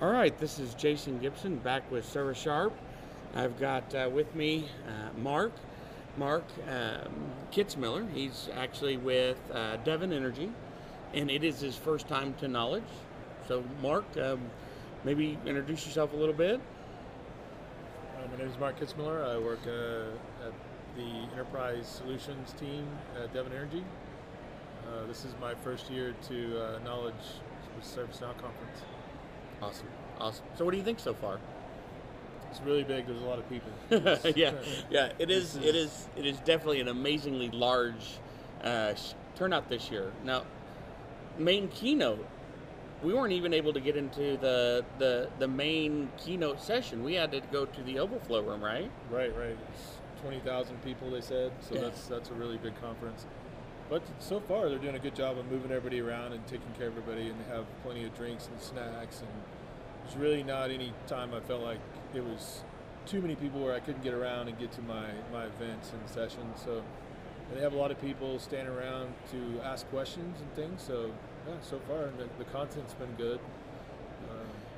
All right, this is Jason Gibson back with Service Sharp. I've got uh, with me uh, Mark, Mark um, Kitzmiller. He's actually with uh, Devon Energy, and it is his first time to knowledge. So, Mark, um, maybe introduce yourself a little bit. Uh, my name is Mark Kitzmiller. I work uh, at the Enterprise Solutions team at Devon Energy. Uh, this is my first year to Knowledge ServiceNow conference. Awesome, awesome. So, what do you think so far? It's really big. There's a lot of people. yeah, yeah. It is, It is. It is definitely an amazingly large uh, turnout this year. Now, main keynote. We weren't even able to get into the, the the main keynote session. We had to go to the overflow room, right? Right, right. Twenty thousand people, they said. So yeah. that's that's a really big conference. But so far, they're doing a good job of moving everybody around and taking care of everybody, and they have plenty of drinks and snacks. And there's really not any time I felt like it was too many people where I couldn't get around and get to my, my events and sessions. So they have a lot of people standing around to ask questions and things. So yeah, so far the, the content's been good. Uh,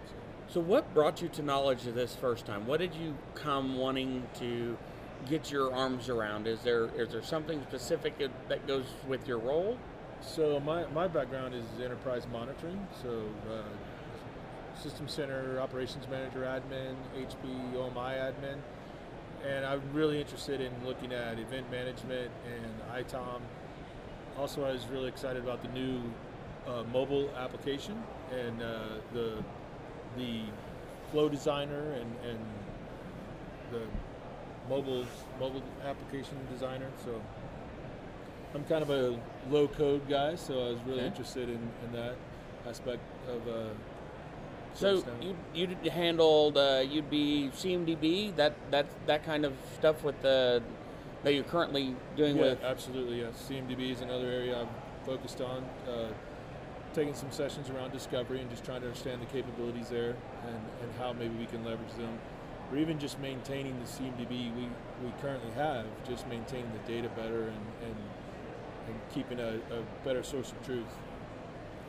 so. so what brought you to knowledge of this first time? What did you come wanting to get your arms around? Is there is there something specific that goes with your role? So my, my background is enterprise monitoring. So uh, System Center Operations Manager admin, HP OMI admin, and I'm really interested in looking at event management and ITOM. Also, I was really excited about the new uh, mobile application and uh, the the flow designer and, and the mobile mobile application designer. So I'm kind of a low code guy, so I was really okay. interested in, in that aspect of uh, so you you handled uh, you'd be CMDB that that that kind of stuff with the that you're currently doing yeah, with. Absolutely, yes. CMDB is another area I've focused on. Uh, taking some sessions around discovery and just trying to understand the capabilities there and, and how maybe we can leverage them. Or even just maintaining the CMDB we, we currently have, just maintaining the data better and, and, and keeping a, a better source of truth.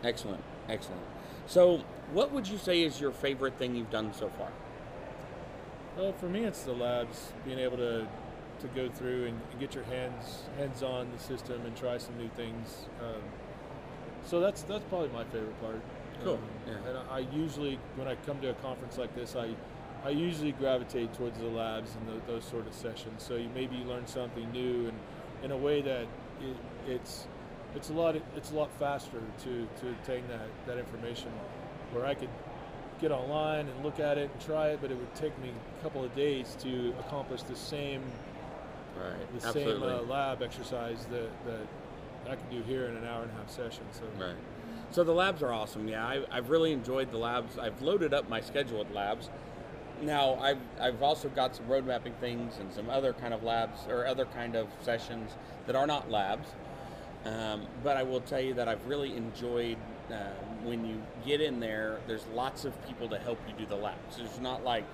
Excellent, excellent. So, what would you say is your favorite thing you've done so far? Well, for me, it's the labs, being able to to go through and, and get your hands hands on the system and try some new things. Um, so that's that's probably my favorite part. Cool. Um, yeah. And I, I, usually, when I come to a conference like this, I I usually gravitate towards the labs and the, those sort of sessions. So you maybe you learn something new and in a way that it, it's it's a lot it's a lot faster to to obtain that that information where I could get online and look at it and try it, but it would take me a couple of days to accomplish the same right. the Absolutely. same uh, lab exercise that, that I can do here in an hour and a half session. So right. So the labs are awesome. Yeah, I, have really enjoyed the labs. I've loaded up my schedule with labs. Now I've I've also got some road mapping things and some other kind of labs or other kind of sessions that are not labs. Um, but I will tell you that I've really enjoyed uh, when you get in there. There's lots of people to help you do the laps. There's not like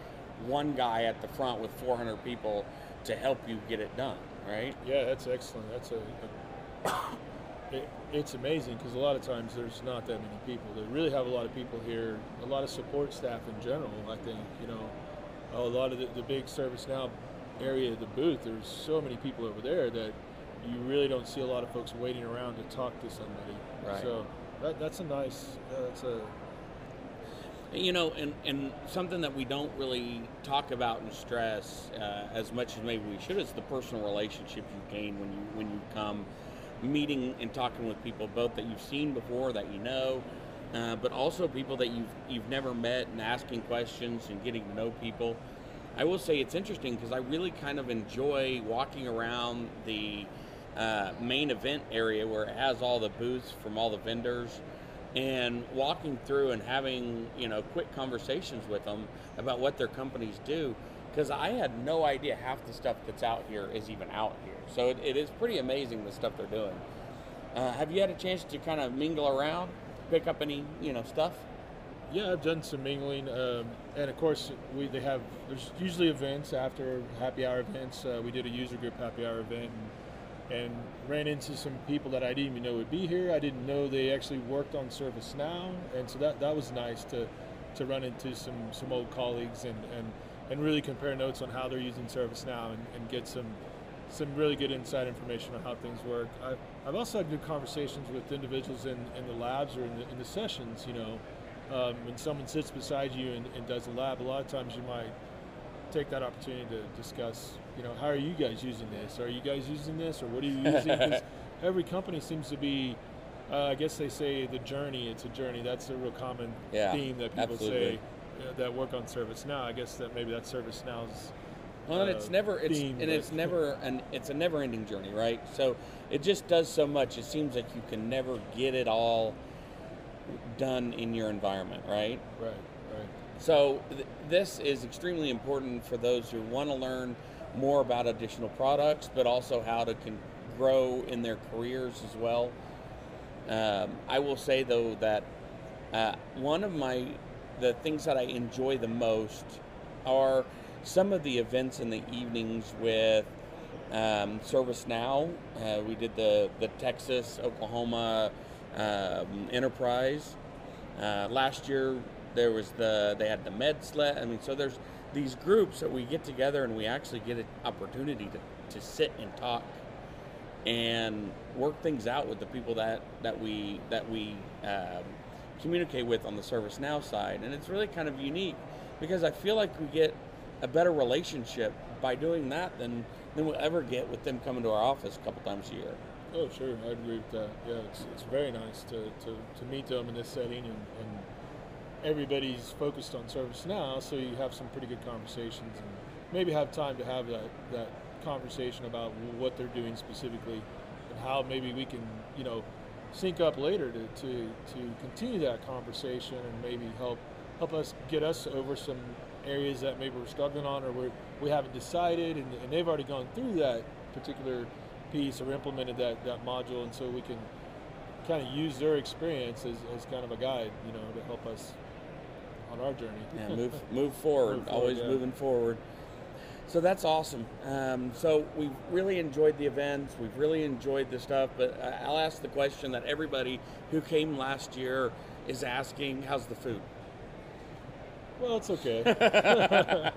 one guy at the front with 400 people to help you get it done, right? Yeah, that's excellent. That's a, a it, it's amazing because a lot of times there's not that many people. They really have a lot of people here, a lot of support staff in general. I think you know, a lot of the, the big ServiceNow area, of the booth. There's so many people over there that you really don't see a lot of folks waiting around to talk to somebody. Right. So that, that's a nice. Uh, that's a. You know, and, and something that we don't really talk about and stress uh, as much as maybe we should is the personal relationship you gain when you when you come meeting and talking with people, both that you've seen before, that you know, uh, but also people that you've you've never met and asking questions and getting to know people. I will say it's interesting because I really kind of enjoy walking around the uh, main event area where it has all the booths from all the vendors. And walking through and having you know quick conversations with them about what their companies do because i had no idea half the stuff that's out here is even out here. So it, it is pretty amazing the stuff they're doing. Uh, have you had a chance to kind of mingle around pick up any you know stuff? Yeah i've done some mingling um, and of course we they have there's usually events after happy hour events. Uh, we did a user group happy hour event and and ran into some people that I didn't even know would be here. I didn't know they actually worked on ServiceNow, and so that that was nice to to run into some some old colleagues and and, and really compare notes on how they're using ServiceNow and, and get some some really good inside information on how things work. I've, I've also had good conversations with individuals in, in the labs or in the, in the sessions. You know, um, when someone sits beside you and, and does a lab, a lot of times you might take that opportunity to discuss, you know, how are you guys using this? Are you guys using this, or what are you using? 'Cause every company seems to be, uh, I guess they say the journey. It's a journey. That's a real common Yeah, theme that people absolutely. say that work on ServiceNow. I guess that maybe that's ServiceNow's. Well, and it's uh, never it's theme, and it's never an it's a never ending journey, right? So it just does so much. It seems like you can never get it all done in your environment? Right, right. So th- this is extremely important for those who want to learn more about additional products, but also how to con- grow in their careers as well. Um, I will say though that uh, one of my the things that I enjoy the most are some of the events in the evenings with um, ServiceNow. Uh, we did the the Texas Oklahoma um, Enterprise uh, last year. There was the they had the med sled. I mean, so there's these groups that we get together and we actually get an opportunity to, to sit and talk and work things out with the people that that we that we um, communicate with on the ServiceNow side, and it's really kind of unique because I feel like we get a better relationship by doing that than than we'll ever get with them coming to our office a couple times a year. Oh, sure, I agree with that. Yeah, it's, it's very nice to, to, to meet them in this setting, and, and everybody's focused on ServiceNow, so you have some pretty good conversations, and maybe have time to have that, that conversation about what they're doing specifically, and how maybe we can, you know, sync up later to, to, to continue that conversation and maybe help help us get us over some areas that maybe we're struggling on or we're, we haven't decided, and, and they've already gone through that particular piece or implemented that, that module, and so we can kind of use their experience as, as kind of a guide, you know, to help us on our journey. Yeah, move move forward. Move forward, always yeah. moving forward. So that's awesome. Um, so we've really enjoyed the events. We've really enjoyed the stuff. But I'll ask the question that everybody who came last year is asking: How's the food? Well, it's okay.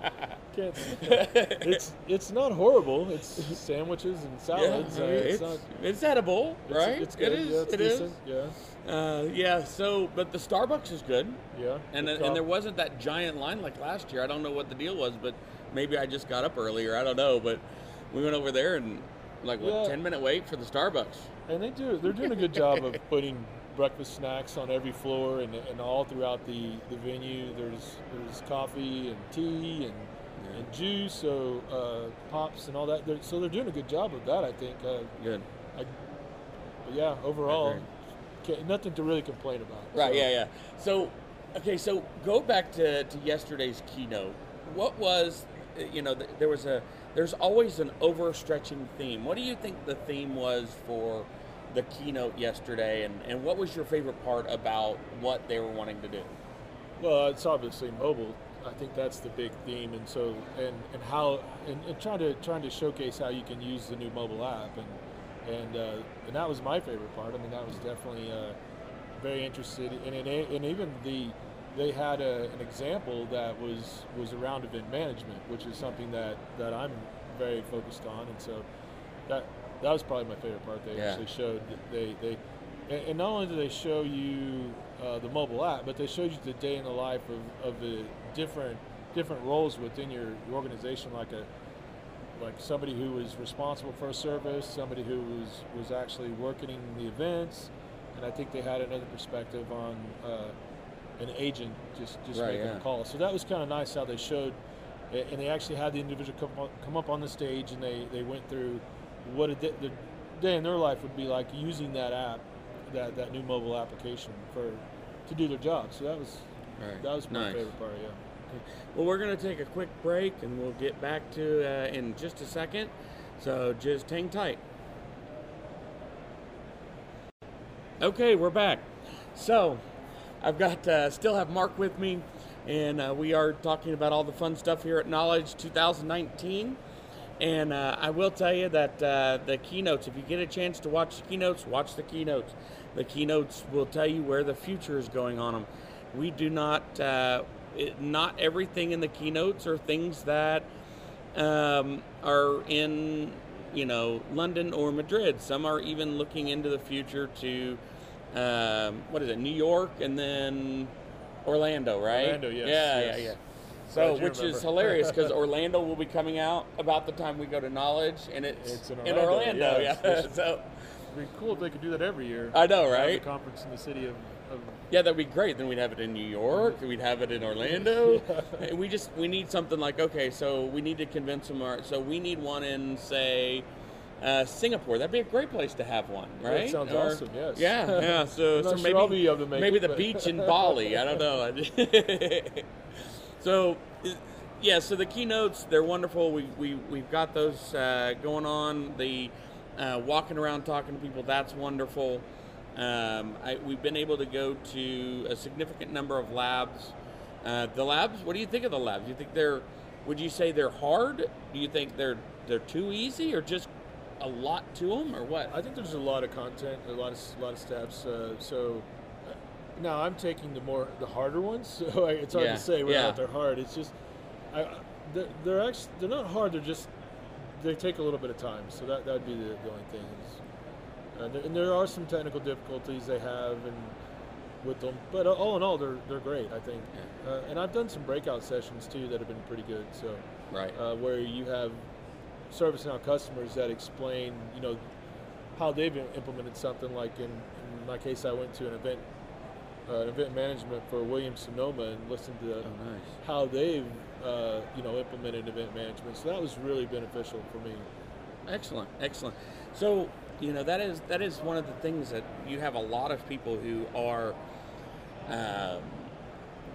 Can't, it's it's not horrible. It's sandwiches and salads. yeah, it's, it's, not. it's edible, It's, right? It's good. It is. Yeah, it's it is. decent. Yeah. Uh, yeah. So, but the Starbucks is good, Yeah. and good and there wasn't that giant line like last year. I don't know what the deal was, but maybe I just got up earlier. I don't know, but we went over there and like what Yeah. ten minute wait for the Starbucks. And they do. They're doing a good job of putting breakfast snacks on every floor and, and all throughout the, the venue. There's there's coffee and tea and, and juice, so uh, pops and all that. They're, so they're doing a good job of that, I think. Uh, Good. I, but yeah, overall, nothing to really complain about. Right, So- yeah, yeah. So, okay, so go back to, to yesterday's keynote. What was, uh, you know, there was a, there's always an overstretching theme. What do you think the theme was for the keynote yesterday, and, and what was your favorite part about what they were wanting to do? Well, it's obviously mobile. I think that's the big theme, and so and and how and, and trying to trying to showcase how you can use the new mobile app, and and uh, and that was my favorite part. I mean, that was definitely uh, very interested, in and and even the they had a, an example that was was around event management, which is something that that I'm very focused on, and so that that was probably my favorite part. They Yeah. actually showed they they and, not only did they show you uh, the mobile app, but they showed you the day in the life of, of the different different roles within your, your organization, like a like somebody who was responsible for a service, somebody who was was actually working the events, and I think they had another perspective on uh, an agent just just Right, making yeah. a call. So that was kind of nice how they showed, and they actually had the individual come up, come up on the stage and they, they went through what a day, the day in their life would be like using that app, that that new mobile application for to do their job. So that was Right. that was my Nice. favorite part. Yeah. Well, we're going to take a quick break, and we'll get back to uh, in just a second. So just hang tight. Okay, we're back. So I've got uh, still have Mark with me, and uh, we are talking about all the fun stuff here at Knowledge 2019. And uh, I will tell you that uh, the keynotes, if you get a chance to watch the keynotes, watch the keynotes. The keynotes will tell you where the future is going on them. we do not. Uh, it, not everything in the keynotes are things that um, are in you know London or Madrid. Some are even looking into the future to um, what is it, New York, and then Orlando, right? Orlando, yes, Yeah, yes. yeah, yeah. So, which is hilarious because Orlando will be coming out about the time we go to Knowledge, and it's, It's in in Orlando, Orlando. yeah, Yeah, so It'd be cool if they could do that every year. I know, Have right? a conference in the city of, of Yeah, that'd be great. Then we'd have it in New York. We'd have it in Orlando. And We just we need something like okay, so we need to convince them. Our, so we need one in say uh, Singapore. That'd be a great place to have one, right? That sounds Or- awesome, yes. Yeah, yeah. So, so sure maybe I'll be able to make maybe it, the beach in Bali. I don't know. So yeah, so the keynotes they're wonderful. We we we've got those uh, going on. The uh, walking around talking to people that's wonderful. Um, I, we've been able to go to a significant number of labs. Uh, the labs. What do you think of the labs? You think they're? Would you say they're hard? Do you think they're they're too easy, or just a lot to them, or what? I think there's a lot of content, a lot of a lot of steps. Uh, so now I'm taking the more the harder ones. So I, it's hard Yeah, to say whether yeah. they're hard. It's just I, they're, they're actually they're not hard. They're just they take a little bit of time. So that that would be the, the only thing. Is, uh, there, and there are some technical difficulties they have and with them, but all in all, they're they're great. I think. Uh, and I've done some breakout sessions too that have been pretty good. So right. uh, where you have ServiceNow customers that explain, you know, how they've implemented something. Like in, in my case, I went to an event, uh, event management for Williams Sonoma and listened to oh, nice. how they've, uh, you know, implemented event management. So that was really beneficial for me. Excellent, excellent. So you know that is that is one of the things that you have a lot of people who are um,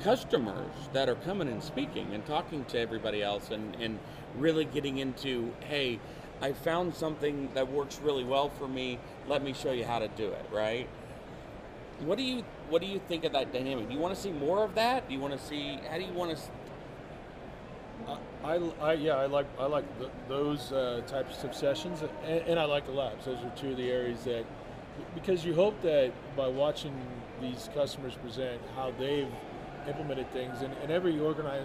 customers that are coming and speaking and talking to everybody else and and really getting into hey, I found something that works really well for me. Let me show you how to do it. Right. What do you what do you think of that dynamic? Do you want to see more of that? Do you want to see how do you want to? I, I, yeah, I like I like th- those uh, types of sessions, and, and I like the labs. Those are two of the areas that, because you hope that by watching these customers present how they've implemented things, and, and every organize,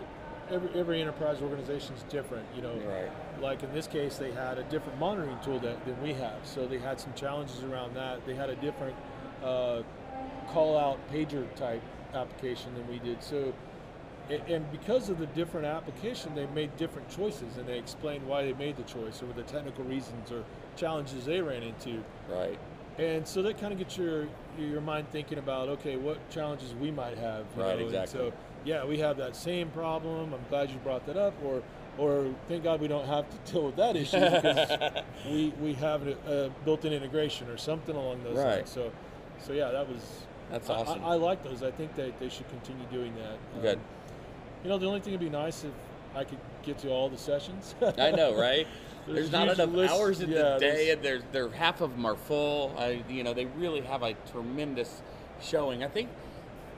every every enterprise organization is different. You know, Right. like in this case, they had a different monitoring tool that, than we have, so they had some challenges around that. They had a different uh, call out pager type application than we did, so and because of the different application, they made different choices, and they explained why they made the choice, or the technical reasons or challenges they ran into. Right. And so that kind of gets your your mind thinking about okay, what challenges we might have. Right, know, and exactly. So yeah, we have that same problem. I'm glad you brought that up, or or thank God we don't have to deal with that issue because we we have a, a built-in integration or something along those Right. lines. So so yeah, that was. That's I- awesome. I, I like those. I think that they should continue doing that. Um, Good. you know, the only thing would be nice if I could get to all the sessions. I know, right? There's, There's not enough lists- hours in yeah, the day, and there's there half of them are full. I, you know, they really have a tremendous showing. I think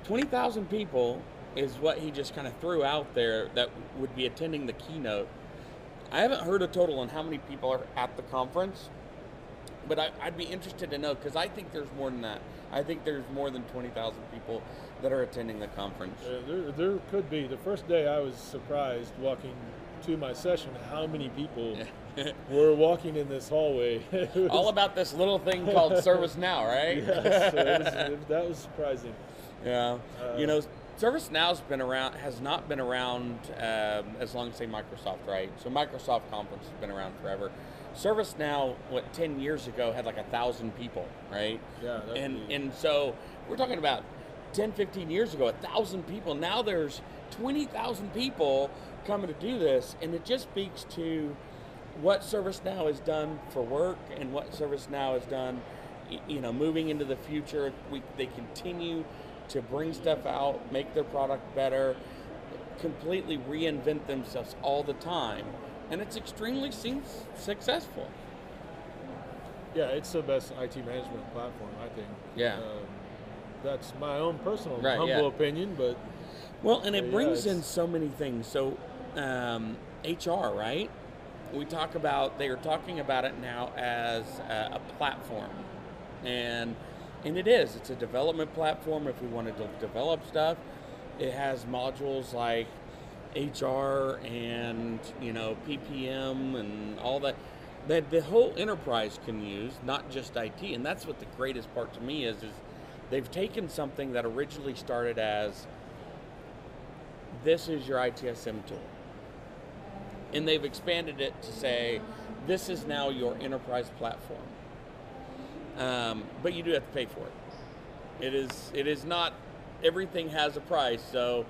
twenty thousand people is what he just kind of threw out there that would be attending the keynote. I haven't heard a total on how many people are at the conference, but I, I'd be interested to know because I think there's more than that. I think there's more than twenty thousand people that are attending the conference. Uh, there, there could be. The first day I was surprised walking to my session how many people were walking in this hallway. Was- All about this little thing called ServiceNow, right? So it was, it- that was surprising. Yeah, Uh, you know, ServiceNow's been around, has not been around um, as long as say Microsoft, right? So Microsoft conference has been around forever. ServiceNow, what ten years ago had like a thousand people, right? Yeah, and be- and so we're talking about 10, 15 years ago, a thousand people. Now there's twenty thousand people coming to do this, and it just speaks to what ServiceNow has done for work and what ServiceNow has done, you know, moving into the future. We, they continue to bring stuff out, make their product better, completely reinvent themselves all the time, and it's extremely seems successful. Yeah, it's the best IT management platform, I think. Yeah. Um, that's my own personal Right, humble yeah. opinion, but Well, and it Yeah, brings in so many things. So, um, HR, right? We talk about they are talking about it now as a, a platform, and and it is. It's a development platform if we wanted to develop stuff. it has modules like HR and you know PPM and all that that the whole enterprise can use, not just IT. And that's what the greatest part to me is is they've taken something that originally started as this is your ITSM tool. And they've expanded it to say this is now your enterprise platform. Um, but you do have to pay for it. It is it is not everything has a price. So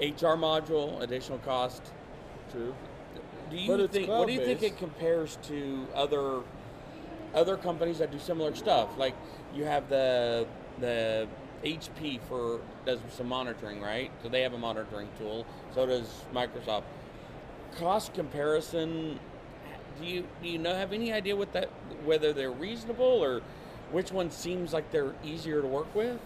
HR module, additional cost. True. Do you think what do you think it compares to other other companies that do similar stuff? Like you have the the HP for does some monitoring, right? So they have a monitoring tool. So does Microsoft. Cost comparison. Do you do you know have any idea what that whether they're reasonable or which one seems like they're easier to work with?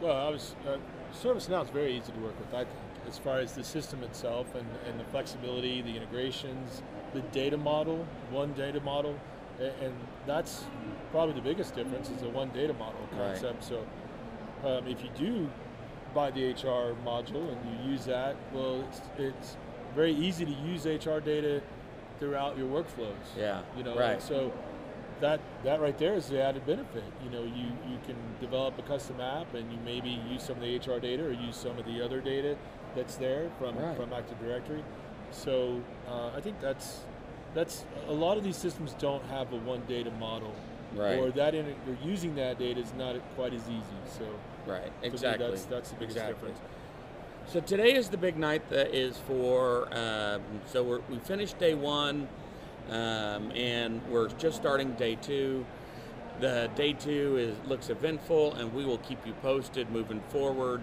Well, I was uh, ServiceNow is very easy to work with. I think, as far as the system itself and, and the flexibility, the integrations, the data model, one data model, and, that's probably the biggest difference is the one data model Right. concept. So, um, if you do buy the HR module and you use that, well, it's, it's very easy to use HR data throughout your workflows. Yeah, You know, right. so that that right there is the added benefit. You know, you you can develop a custom app and you maybe use some of the HR data or use some of the other data that's there from Right. from Active Directory. So uh, I think that's that's a lot of these systems don't have a one data model, Right. or that in, or using that data is not quite as easy. So Right. Exactly. that's that's the biggest Exactly. difference. So today is the big night that is for. Um, so we're, we finished day one, um, and we're just starting day two. The day two is looks eventful, and we will keep you posted moving forward.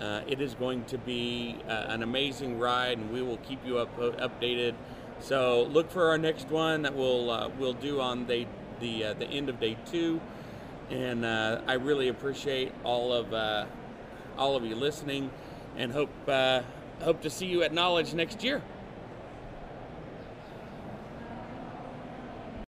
Uh, it is going to be uh, an amazing ride, and we will keep you up, updated. So look for our next one that we'll uh, we'll do on the the uh, the end of day two, and uh, I really appreciate all of uh, all of you listening, and hope hope to see you at Knowledge next year.